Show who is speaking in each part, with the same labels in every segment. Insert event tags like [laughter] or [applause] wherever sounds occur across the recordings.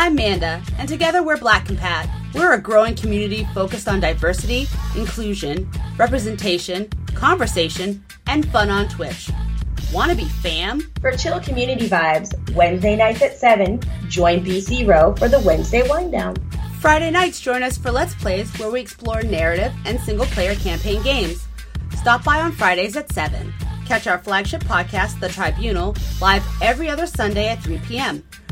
Speaker 1: I'm Manda, and together we're Black Compat. We're a growing community focused on diversity, inclusion, representation, conversation, and fun on Twitch. Want to be fam?
Speaker 2: For chill community vibes, Wednesday nights at 7, join BC Row for the Wednesday Wind Down.
Speaker 1: Friday nights, join us for Let's Plays, where we explore narrative and single player campaign games. Stop by on Fridays at 7. Catch our flagship podcast, The Tribunal, live every other Sunday at 3 p.m.,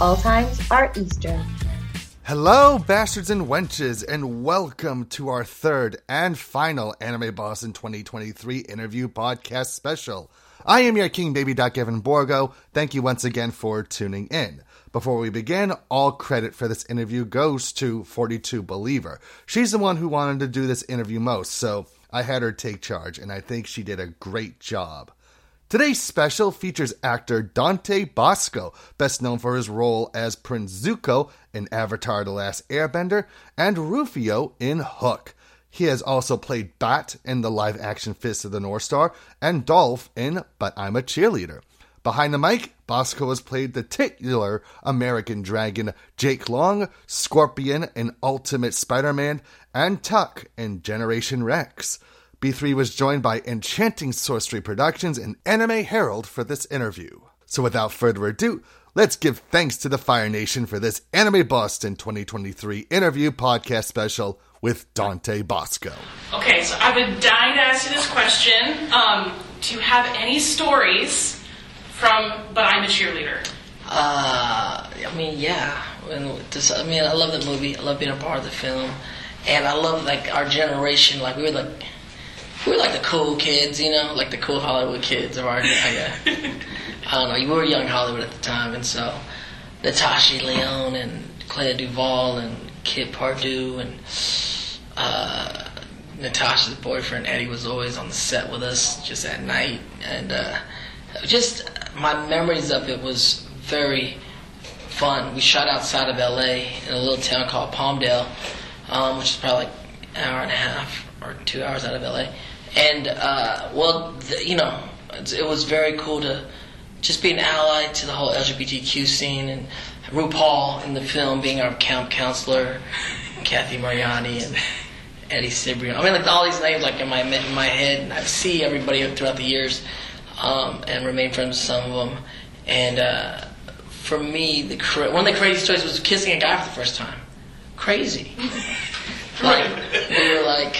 Speaker 2: All times are Eastern.
Speaker 3: Hello, bastards and wenches, and welcome to our third and final Anime Boston 2023 interview podcast special. I am your king, baby Doc Evan Borgo. Thank you once again for tuning in. Before we begin, all credit for this interview goes to 42 Believer. She's the one who wanted to do this interview most, so I had her take charge, and I think she did a great job. Today's special features actor Dante Basco, best known for his role as Prince Zuko in Avatar The Last Airbender and Rufio in Hook. He has also played Bat in the live action Fist of the North Star and Dolph in But I'm a Cheerleader. Behind the mic, Basco has played the titular American Dragon Jake Long, Scorpion in Ultimate Spider Man, and Tuck in Generator Rex. B3 was joined by Enchanting Sorcery Productions and Anime Herald for this interview. So without further ado, let's give thanks to the Fire Nation for this Anime Boston 2023 interview podcast special with Dante Basco.
Speaker 4: Okay, so I've been dying to ask you this question. Um, do you have any stories from But I'm a Cheerleader?
Speaker 5: Uh, I mean, yeah. I mean, I love the movie. I love being a part of the film, and I love like our generation. Like we were like, we were like the cool kids, you know, like the cool Hollywood kids of our. [laughs] I, I don't know. You were young Hollywood at the time, and so Natasha Lyonne and Clea DuVall and Kip Pardue and uh, Natasha's boyfriend Eddie was always on the set with us just at night, and uh, just my memories of it was very fun. We shot outside of LA in a little town called Palmdale, um, which is probably like an hour and a half or two hours out of LA. And uh, well, the, you know, it was very cool to just be an ally to the whole LGBTQ scene and RuPaul in the film being our camp counselor, Cathy Moriarty and Eddie Cibrian. I mean, like all these names like in my in my head, and I see everybody throughout the years, um, and remain friends with some of them. And uh, for me, the cra- one of the crazy stories was kissing a guy for the first time. Crazy. [laughs] like we were like,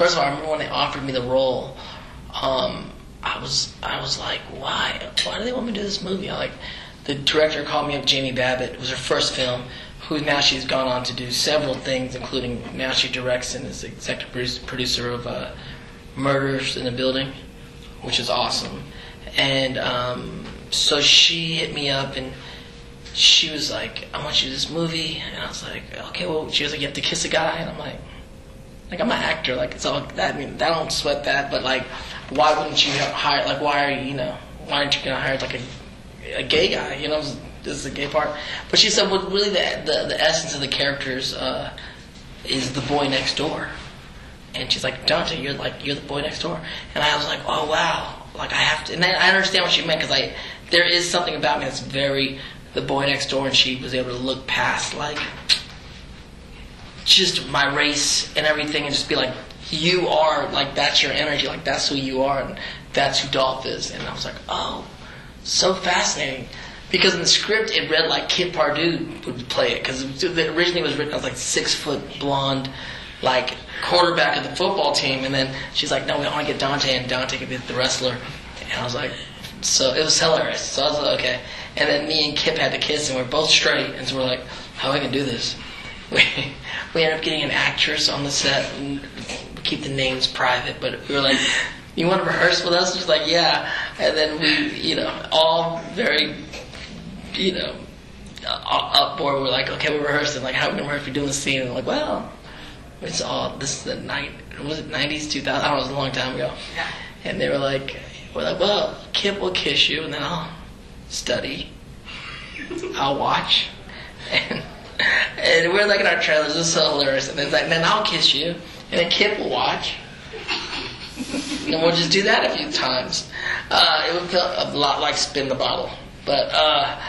Speaker 5: first of all, I remember when they offered me the role. Um, I was I was like, why? Why do they want me to do this movie? I like the director called me up, Jamie Babbit. It was her first film. Who now she's gone on to do several things, including now she directs and is executive producer of uh, Murders in the Building, which is awesome. And um, so she hit me up and she was like, I want you to do this movie. And I was like, okay, well, she was like, you have to kiss a guy. And I'm like, like I'm an actor, like it's all that. I mean, I don't sweat that, but like, why wouldn't you hire? Like, why are you, you know, why aren't you gonna hire like a a gay guy? You know, this is the gay part. But she said, well, really, the the, the essence of the characters uh, is the boy next door. And she's like, Dante, you're like you're the boy next door. And I was like, oh wow, like I have to. And I, I understand what she meant because I there is something about me that's very the boy next door, and she was able to look past like just my race and everything and just be like, you are, like, that's your energy, like, that's who you are, and that's who Dolph is. And I was like, oh, so fascinating. Because in the script, it read like Kip Pardue would play it, because originally it was written as like six foot blonde, like quarterback of the football team, and then she's like, no, we want to get Dante, and Dante could be the wrestler. And I was like, so it was hilarious. So I was like, okay. And then me and Kip had to kiss, and we're both straight, and so we're like, how are we gonna do this? We [laughs] we ended up getting an actress on the set, and we keep the names private, but we were like, you want to rehearse with us? She's like, yeah. And then we, you know, all very, you know, up board. We're like, okay, we're rehearsing. Like, how are we gonna rehearse? We're doing the scene. And like, well, it's all. This is the night. Was it '90s, 2000? I don't know. It was a long time ago.
Speaker 4: Yeah.
Speaker 5: And they were like, we're like, well, Kip will kiss you, and then I'll study. [laughs] I'll watch. And, and we're like in our trailers. it's so hilarious. And it's like, man, I'll kiss you, and then Kip will watch. And we'll just do that a few times. Uh, it would feel a lot like spin the bottle, but uh,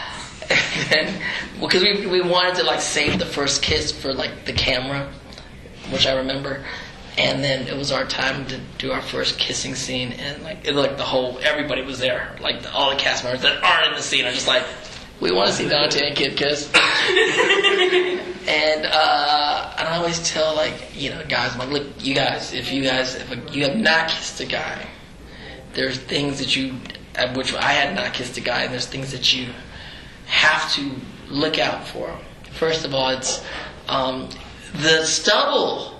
Speaker 5: [laughs] then because we we wanted to like save the first kiss for like the camera, which I remember, and then it was our time to do our first kissing scene, and like it, like the whole everybody was there, like the, all the cast members that aren't in the scene are just like. We want to see Dante and Kip kiss, [laughs] and uh, I always tell like you know guys, I'm like look, you guys, if you guys if you have not kissed a guy, there's things that you, which I had not kissed a guy, and there's things that you have to look out for. First of all, it's um, the stubble.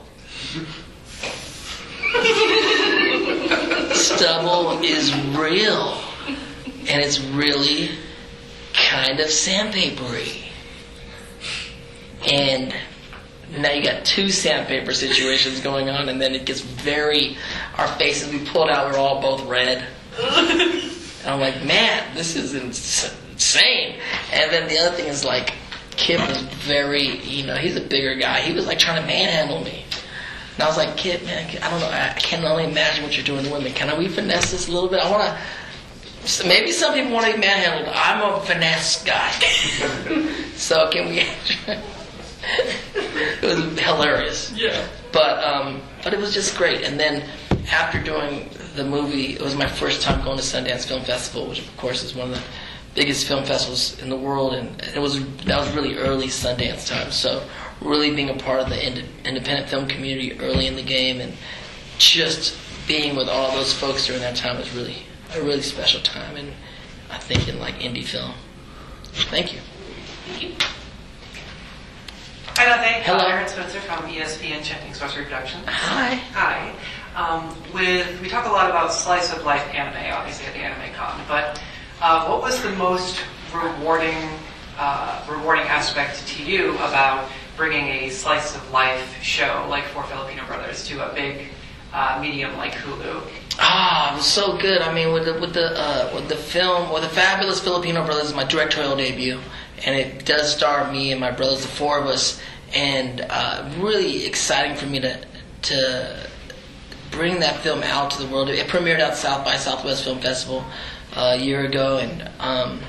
Speaker 5: stubble is real, and it's really kind of sandpapery. And now you got two sandpaper situations going on, and then it gets very. Our faces, we pulled out, we're all both red. And [laughs] I'm like, man, this is insane. And then the other thing is like, Kip was very, you know, he's a bigger guy. He was like trying to manhandle me. And I was like, Kip, man, I don't know, I can only imagine what you're doing to women. Can I we finesse this a little bit? I want to. So maybe some people want to be manhandled. I'm a finesse guy. [laughs] [laughs] so can we? It was hilarious.
Speaker 4: Yeah.
Speaker 5: But um, but it was just great. And then after doing the movie, it was my first time going to Sundance Film Festival, which of course is one of the biggest film festivals in the world, and it was that was really early Sundance time. So really being a part of the ind- independent film community early in the game, and just being with all those folks during that time was really a really special time, and I think in like indie film. Thank you.
Speaker 6: Hi, Dante.
Speaker 5: Hello.
Speaker 6: Aaron Spencer from ESPN Chanting Sorcery Productions.
Speaker 5: Hi.
Speaker 6: Hi. Um, with we talk a lot about slice of life anime, obviously at the Anime Con, but uh, what was the most rewarding uh, rewarding aspect to you about bringing a slice of life show like Four Filipino Brothers to a big uh, medium like Hulu?
Speaker 5: Ah, it was so good. I mean, with the with the uh, with the film, with the fabulous Filipino brothers, my directorial debut, and it does star me and my brothers, the four of us, and uh, really exciting for me to to bring that film out to the world. It premiered at South by Southwest Film Festival uh, a year ago, and um,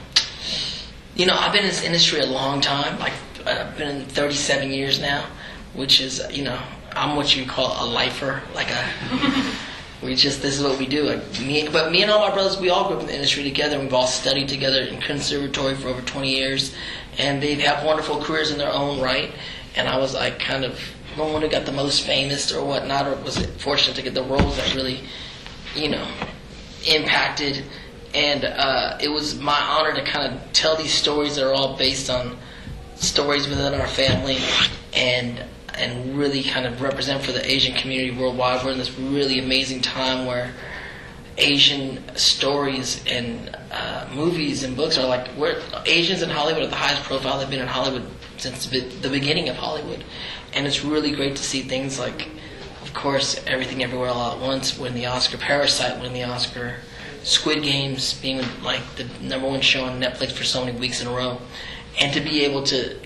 Speaker 5: you know, I've been in this industry a long time. Like I've been in 37 years now, which is you know, I'm what you call a lifer, like a. [laughs] We just this is what we do. Like me, but me and all my brothers, we all grew up in the industry together. We've all studied together in conservatory for over 20 years, and they have wonderful careers in their own right. And I was like kind of the one who got the most famous or whatnot, or was fortunate to get the roles that really, you know, impacted. And uh, it was my honor to kind of tell these stories that are all based on stories within our family, and and really kind of represent for the Asian community worldwide. We're in this really amazing time where Asian stories and uh, movies and books are like we're Asians in Hollywood are the highest profile they've been in Hollywood since the beginning of Hollywood, and it's really great to see things like, of course, Everything Everywhere All at Once win the Oscar, Parasite win the Oscar, Squid Games being like the number one show on Netflix for so many weeks in a row, and to be able to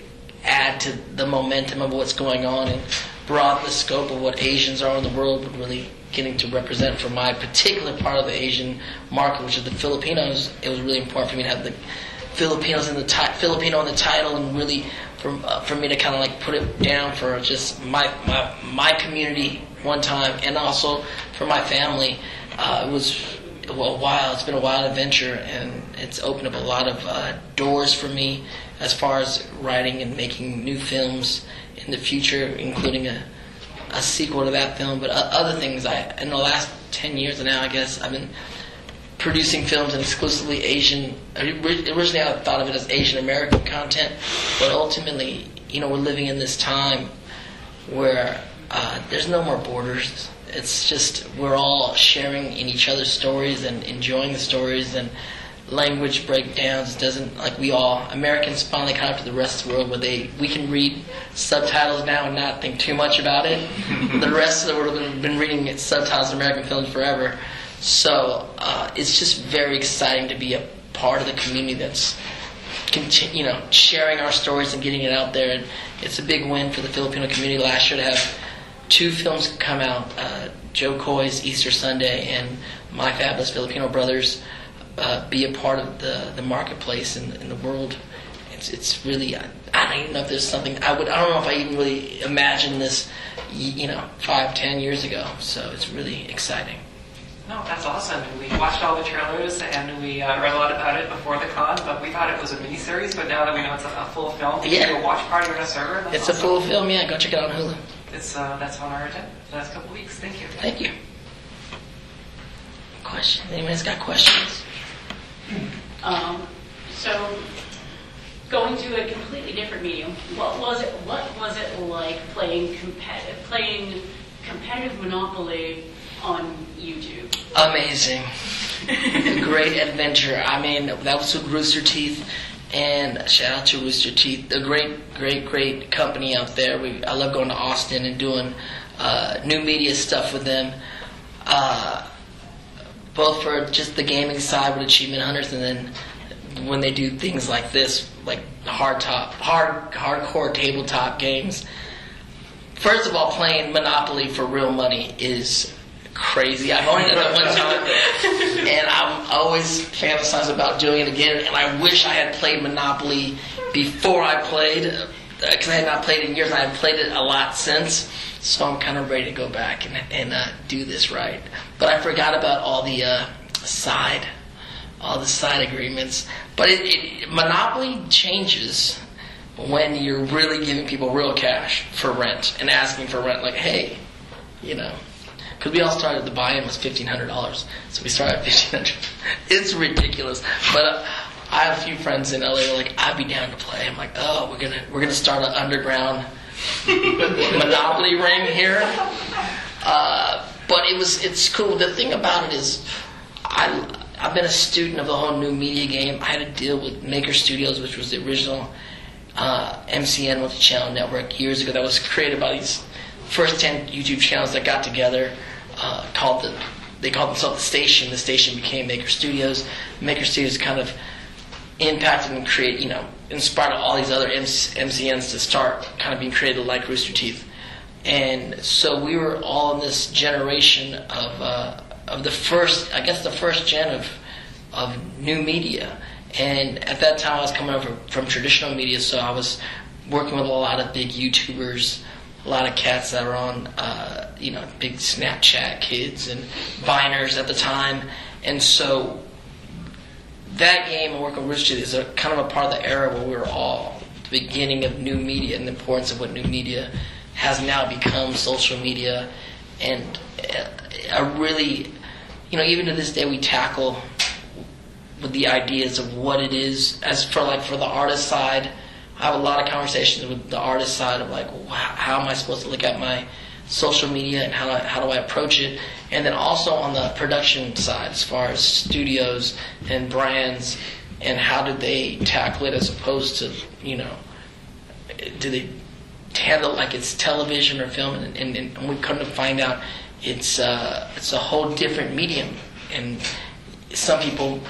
Speaker 5: add to the momentum of what's going on and broaden the scope of what Asians are in the world, but really getting to represent for my particular part of the Asian market, which is the Filipinos. It was really important for me to have the Filipinos in the ti- Filipino in the title, and really for uh, for me to kind of like put it down for just my my my community one time, and also for my family. Uh, it was a while. It's been a wild adventure, and it's opened up a lot of uh, doors for me as far as writing and making new films in the future, including a a sequel to that film. But other things, I in the last ten years and now, I guess I've been producing films in exclusively Asian. Originally, I thought of it as Asian American content, but ultimately, you know, we're living in this time where uh, there's no more borders. It's just we're all sharing in each other's stories and enjoying the stories and language breakdowns. Doesn't like we all Americans finally caught up to the rest of the world where they we can read subtitles now and not think too much about it. [laughs] the rest of the world have been reading subtitles in American films forever. So uh, it's just very exciting to be a part of the community that's continue, you know, sharing our stories and getting it out there. And it's a big win for the Filipino community last year to have two films come out: uh, Jo Koy's Easter Sunday and My Fabulous Filipino Brothers. Uh, be a part of the, the marketplace in, in the world. It's, it's really I, I don't even know if there's something I would I don't know if I even really imagined this you know five ten years ago. So it's really exciting.
Speaker 6: No, that's awesome. We watched all the trailers and we uh, read a lot about it before the con, but we thought it was a miniseries. But now that we know it's a, a full film, we
Speaker 5: Yeah.
Speaker 6: do a watch party on a server.
Speaker 5: It's a full film, yeah. Go check it out on Hulu.
Speaker 6: It's uh, that's on our agenda the next couple weeks. Thank you.
Speaker 5: Thank you. Question? Anyone's got questions?
Speaker 7: Um, so, going to a completely different medium, what was it? What was it like playing competitive, playing competitive Monopoly on YouTube?
Speaker 5: Amazing. [laughs] great adventure. I mean, that was with Rooster Teeth, and shout out to Rooster Teeth, a great, great, great company out there. We, I love going to Austin and doing uh, new media stuff with them. Uh, both for just the gaming side with Achievement Hunters, and then when they do things like this, like hard top, hard, hardcore tabletop games. First of all, playing Monopoly for real money is crazy. I've only done it one time, [laughs] and I'm always fantasize about doing it again. And I wish I had played Monopoly before I played, because I had not played it in years. and I have played it a lot since, so I'm kind of ready to go back and, and uh, do this right. But I forgot about all the uh, side, all the side agreements. But it, it, Monopoly changes when you're really giving people real cash for rent and asking for rent. Like, hey, you know, because we all started the buy-in was fifteen hundred dollars, so we started at fifteen hundred. [laughs] It's ridiculous, but uh, I have a few friends in LA. who are Like, I'd be down to play. I'm like, oh, we're gonna we're gonna start an underground [laughs] Monopoly ring here. Uh, but it was it's cool. The thing about it is, I I've been a student of the whole new media game. I had to deal with Maker Studios, which was the original uh, MCN with the Channel Network years ago. That was created by these first ten YouTube channels that got together, uh, called the they called themselves the Station. The Station became Maker Studios. Maker Studios kind of impacted and create, you know, inspired all these other MC- MCNs to start kind of being created like Rooster Teeth. And so we were all in this generation of uh, of the first, I guess, the first gen of of new media. And at that time, I was coming over from traditional media, so I was working with a lot of big YouTubers, a lot of cats that were on, uh, you know, big Snapchat kids and Viners at the time. And so that game and working with Teeth is a kind of a part of the era where we were all the beginning of new media and the importance of what new media has now become social media. And uh, a really you know even to this day we tackle with the ideas of what it is. As for like for the artist side I have a lot of conversations with the artist side of like how am I supposed to look at my social media and how, how do I approach it? And then also on the production side as far as studios and brands and how do they tackle it as opposed to you know do they handle like it's television or film and, and, and we come to find out it's uh, it's a whole different medium. And some people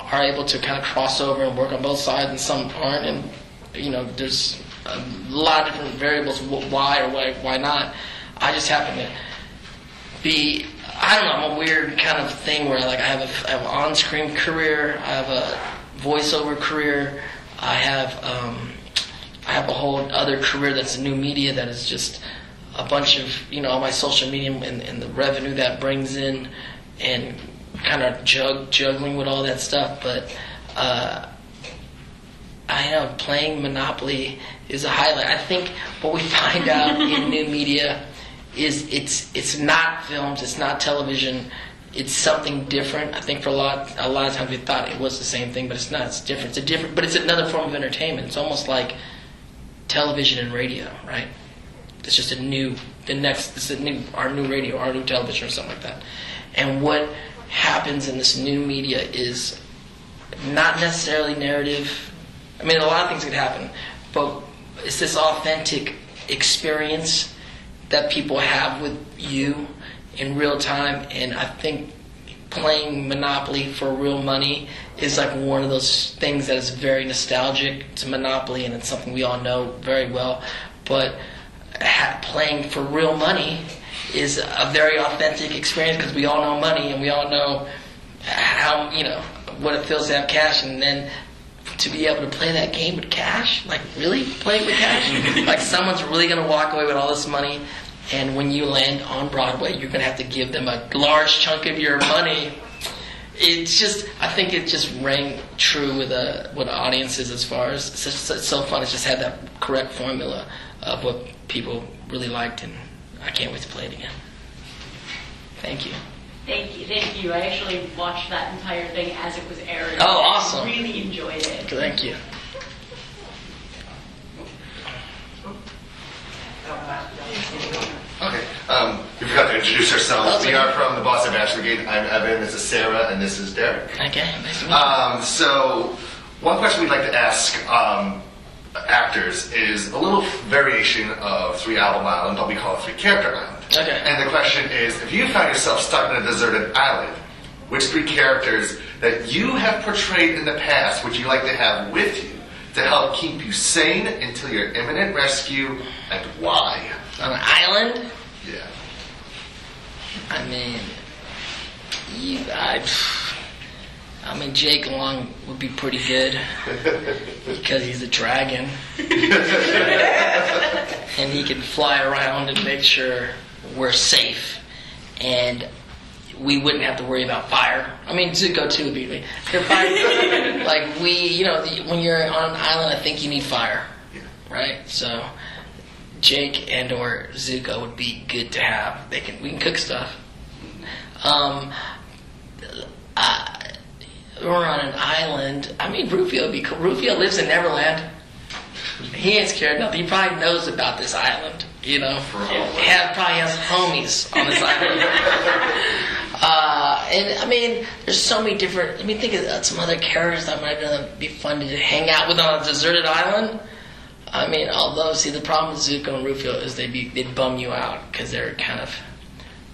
Speaker 5: are able to kind of cross over and work on both sides and some aren't and you know there's a lot of different variables why or why why not. I just happen to be I don't know I'm a weird kind of thing where like I have a, I have an on-screen career I have a voiceover career I have um, I have a whole other career that's new media that is just a bunch of you know all my social media and, and the revenue that brings in and kind of jug, juggling with all that stuff but uh, I know playing Monopoly is a highlight. I think what we find [laughs] out in new media is it's it's not films, it's not television, it's something different. I think for a lot a lot of times we thought it was the same thing, but it's not. It's different. It's a different, but it's another form of entertainment. It's almost like television and radio, right? It's just a new the next it's a new our new radio, our new television or something like that. And what happens in this new media is not necessarily narrative. I mean, a lot of things could happen, but it's this authentic experience that people have with you in real time, and I think playing Monopoly for real money is like one of those things that is very nostalgic to Monopoly, and it's something we all know very well. But ha- playing for real money is a very authentic experience because we all know money and we all know how you know what it feels to have cash, and then to be able to play that game with cash, like really play with cash, [laughs] like someone's really gonna walk away with all this money. And when you land on Broadway, you're going to have to give them a large chunk of your money it's just I think it just rang true with uh, what audiences as far as it's, just, it's so fun. It's just had that correct formula of what people really liked, and I can't wait to play it again. Thank you.
Speaker 7: Thank you, thank you. I actually watched that entire thing as it was airing.
Speaker 5: Oh, awesome.
Speaker 7: I really enjoyed it.
Speaker 5: Thank you.
Speaker 3: Okay. Forgot to introduce ourselves. We are from the Boston Bastard Brigade. I'm Evan. This is Sarah, and this is Derek.
Speaker 5: Okay. Nice to meet you.
Speaker 3: Um, so, one question we'd like to ask um, actors is a little variation of Three Album Island, but we call it Three Character Island.
Speaker 5: Okay.
Speaker 3: And the question is, if you found yourself stuck in a deserted island, which three characters that you have portrayed in the past would you like to have with you to help keep you sane until your imminent rescue, and why?
Speaker 5: On an island.
Speaker 3: Yeah.
Speaker 5: I mean, you, I, I mean, Jake Long would be pretty good because he's a dragon, [laughs] and he can fly around and make sure we're safe, and we wouldn't have to worry about fire. I mean, Zuko too would be fire, [laughs] like we, you know, the, when you're on an island, I think you need fire, right? So. Jake and or Zuko would be good to have. They can we can cook stuff. Um, I, we're on an island. I mean, Rufio would be cool. Rufio lives in Neverland. He ain't scared nothing. He probably knows about this island. You know, have probably has homies on this island. [laughs] Uh, and I mean, there's so many different. Let me think of some other characters that might be fun to hang out with on a deserted island. I mean, although see the problem with Zuko and Rufio is they be they'd bum you out because they're kind of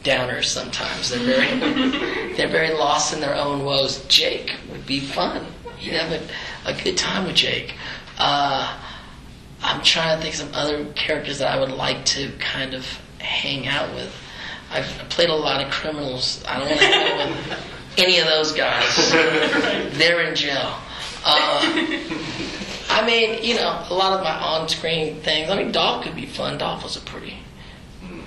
Speaker 5: downers sometimes. They're very [laughs] they're very lost in their own woes. Jake would be fun. You'd have a, a good time with Jake. Uh, I'm trying to think of some other characters that I would like to kind of hang out with. I've played a lot of criminals. I don't want to hang out with any of those guys. [laughs] They're in jail. Uh, [laughs] I mean, you know, a lot of my on-screen things. I mean, Dolph could be fun. Dolph was a pretty,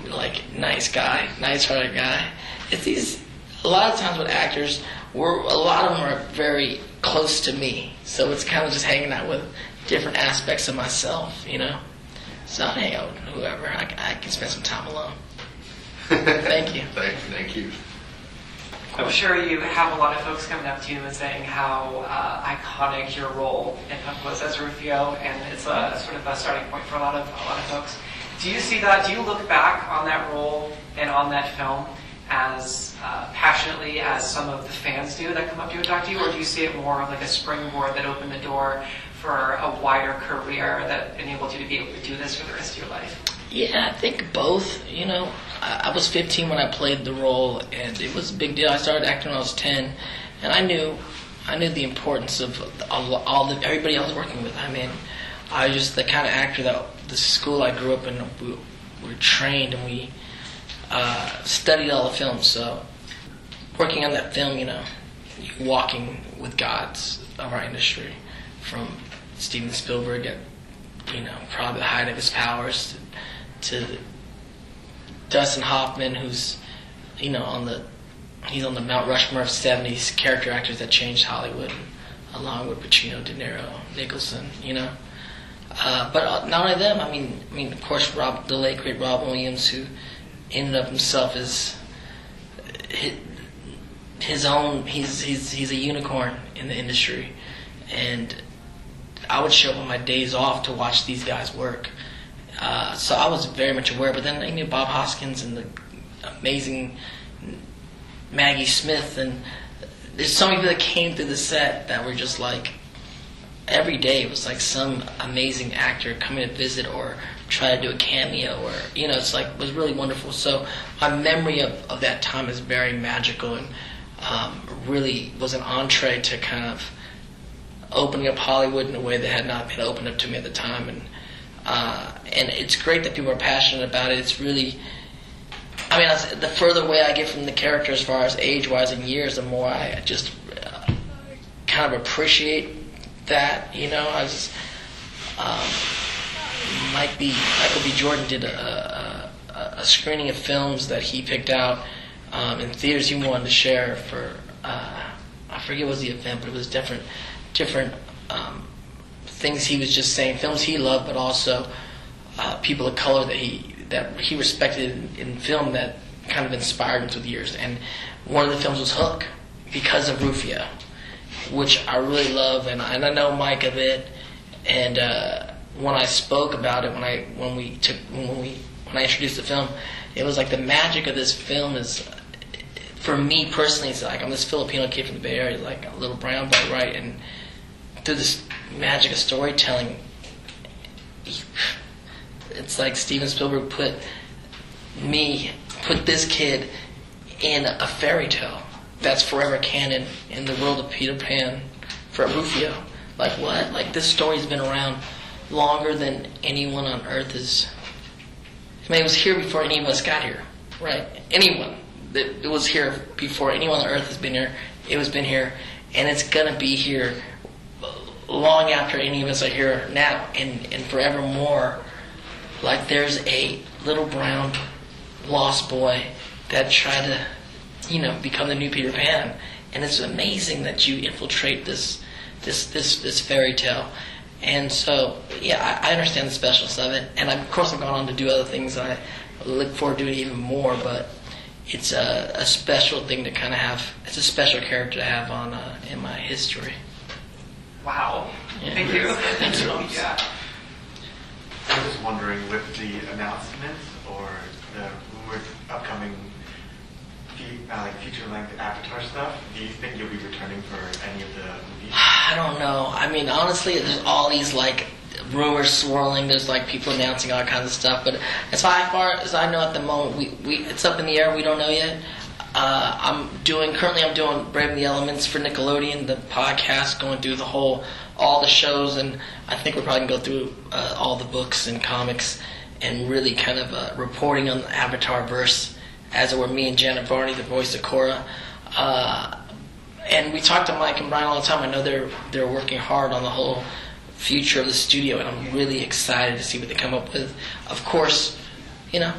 Speaker 5: like, nice guy, nice-hearted guy. It's these. A lot of times with actors, we're a lot of them are very close to me, so it's kind of just hanging out with different aspects of myself, you know. So I hang out with whoever. I, I can spend some time alone. [laughs] Thank you.
Speaker 3: Thank, thank you.
Speaker 6: I'm sure you have a lot of folks coming up to you and saying how uh, iconic your role in Hook was as Rufio, and it's a sort of a starting point for a lot of a lot of folks. Do you see that? Do you look back on that role and on that film as uh, passionately as some of the fans do that come up to you and talk to you, or do you see it more like a springboard that opened the door for a wider career that enabled you to be able to do this for the rest of your life?
Speaker 5: Yeah, I think both. You know, I, was 15 when I played the role, and it was a big deal. I started acting when I was 10, and I knew, I knew the importance of all, all the everybody I was working with. I mean, I was just the kind of actor that the school I grew up in, we, we were trained and we uh, studied all the films. So, working on that film, you know, walking with gods of our industry, from Steven Spielberg at you know probably the height of his powers to, to Dustin Hoffman, who's you know on the he's on the Mount Rushmore of '70s character actors that changed Hollywood, along with Pacino, De Niro, Nicholson. You know, uh, but not only them. I mean, I mean, of course, Rob, the late great Rob Williams, who ended up himself as his, his own. He's he's he's a unicorn in the industry, and I would show up on my days off to watch these guys work. Uh, so I was very much aware. But then I knew Bob Hoskins and the amazing Maggie Smith and there's so many people that came through the set that were just like every day it was like some amazing actor coming to visit or try to do a cameo or you know it's like it was really wonderful so my memory of, of that time is very magical and um, really was an entree to kind of opening up Hollywood in a way that had not been opened up to me at the time and uh, and it's great that people are passionate about it it's really I mean, the further away I get from the character as far as age wise and years, the more I just uh, kind of appreciate that. You know, I was um, Mike. Michael B. Jordan did a, a, a screening of films that he picked out um, in theaters he wanted to share for. Uh, I forget what was the event, but it was different, different um, things he was just saying, films he loved, but also uh, people of color that he that he respected in, film that kind of inspired him through the years. And one of the films was Hook because of Rufio, which I really love, and I, and I know Mike a bit. And uh, when I spoke about it, when I when we took when we when I introduced the film, it was like the magic of this film is. For me personally, it's like I'm this Filipino kid from the Bay Area, like a little brown boy, right? And through this magic of storytelling, it's like Steven Spielberg put me, put this kid in a fairy tale that's forever canon in the world of Peter Pan for Rufio. Like what? Like this story's been around longer than anyone on earth is. I mean, it was here before any of us got here, right? Anyone that it was here before anyone on earth has been here. It was been here, and it's gonna be here long after any of us are here now, and and forevermore like there's a little brown lost boy that tried to, you know, become the new Peter Pan, and it's amazing that you infiltrate this this this this fairy tale. And so, yeah, I, I understand the specialness of it, and I, of course I've gone on to do other things. And I look forward to doing even more, but it's a, a special thing to kind of have. It's a special character to have on uh, in my history.
Speaker 6: Wow.
Speaker 5: Yeah.
Speaker 6: Thank you.
Speaker 5: Thank you.
Speaker 6: Yeah.
Speaker 8: I was just wondering with the announcements or the rumored upcoming fe- uh, like feature-length Avatar stuff, do you think you'll be returning for any of the movies?
Speaker 5: I don't know. I mean, honestly, there's all these like rumors swirling. There's like people announcing all kinds of stuff. But as far, as far as I know at the moment, we, we it's up in the air. We don't know yet. Uh, I'm doing currently. I'm doing Brave the Elements for Nickelodeon, the podcast, going through the whole all the shows, and I think we're probably gonna go through uh, all the books and comics and really kind of uh, reporting on the Avatar verse, as it were. Me and Janet Varney, the voice of Korra. Uh, and we talk to Mike and Brian all the time. I know they're they're working hard on the whole future of the studio, and I'm really excited to see what they come up with. Of course, you know,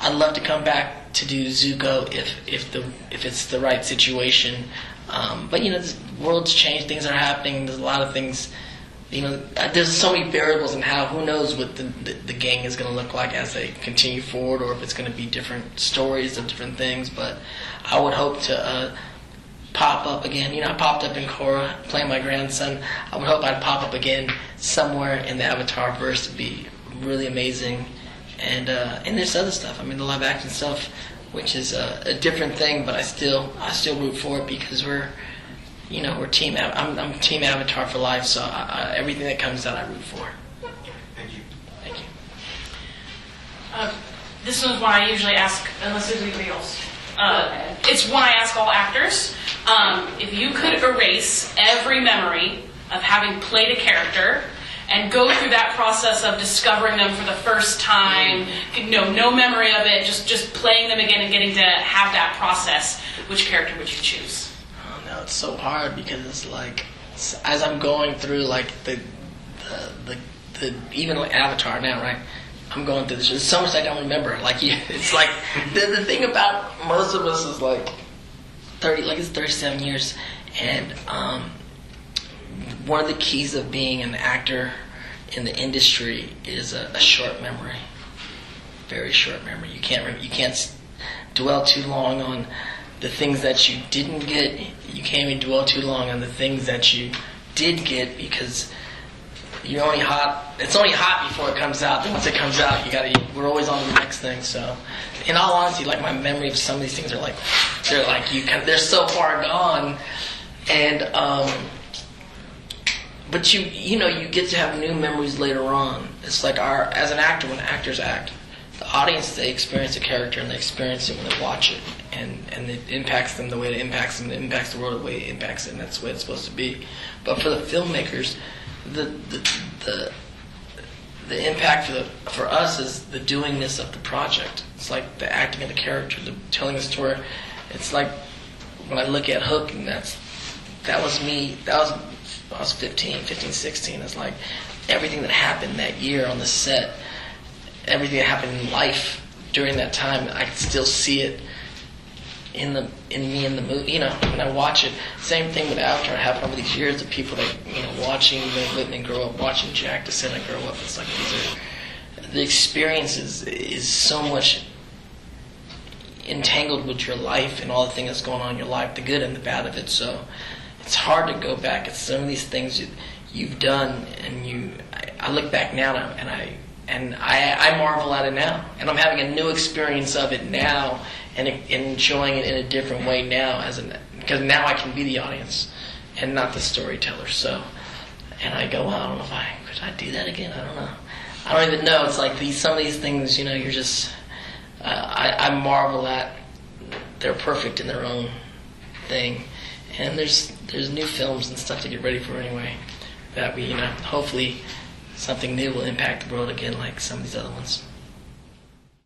Speaker 5: I'd love to come back to do Zuko if if the if it's the right situation. Um, but you know, the world's changed. Things are happening. There's a lot of things. You know, uh, there's so many variables in how. Who knows what the the, the gang is going to look like as they continue forward, or if it's going to be different stories of different things. But I would hope to. Uh, pop up again. You know, I popped up in Korra playing my grandson. I would hope I'd pop up again somewhere in the Avatar verse to be really amazing. And uh, and there's other stuff. I mean, the live action stuff, which is a, a different thing, but I still I still root for it because we're, you know, we're team. I'm, I'm team Avatar for life. So I, I, everything that comes out, I root for.
Speaker 8: Thank you.
Speaker 5: Thank you.
Speaker 4: Uh, this one's one I usually ask, unless there's anybody else. Uh, it's one I ask all actors. Um, if you could erase every memory of having played a character and go through that process of discovering them for the first time, no, no memory of it, just just playing them again and getting to have that process, which character would you choose?
Speaker 5: Oh no, it's so hard because it's like as I'm going through like the the the, the even like Avatar now, right? I'm going through this. There's so much I don't remember. Like [laughs] you, it's like the the thing about most of us is like thirty, like it's 37 years, and um, one of the keys of being an actor in the industry is a, a short memory. Very short memory. You can't you can't dwell too long on the things that you didn't get. You can't even dwell too long on the things that you did get because you're only hot. It's only hot before it comes out. Then once it comes out, you gotta. We're always on the next thing. So, in all honesty, like my memory of some of these things are like, they're like you. They're so far gone and um, but you you know you get to have new memories later on. It's like our as an actor when actors act, the audience they experience a character and they experience it when they watch it, and and it impacts them the way it impacts them. It impacts the world the way it impacts it, that's the way it's supposed to be. But for the filmmakers, the the the the impact for the, for us is the doingness of the project. It's like the acting of the character, the telling the story. It's like when I look at Hook, and that's that was me. That was I was 15, 15, 16. It's like everything that happened that year on the set, everything that happened in life during that time. I can still see it in the in me in the movie. You know, when I watch it. Same thing with Avatar It happened over these years. The people that you know watching Mae Whitman grow up, watching Jack DeSena grow up. It's like these are the experiences is so much entangled with your life and all the things that's going on in your life, the good and the bad of it. So it's hard to go back. It's some of these things you, you've done, and you. I, I look back now and I and I, I marvel at it now, and I'm having a new experience of it now, and, and enjoying it in a different way now, as an because now I can be the audience and not the storyteller. So, and I go, well, I don't know if I could I do that again. I don't know. I don't even know. It's like these some of these things, you know, you're just. Uh, I, I marvel at. They're perfect in their own thing, and there's there's new films and stuff to get ready for anyway. That we, you know, hopefully something new will impact the world again, like some of these other ones.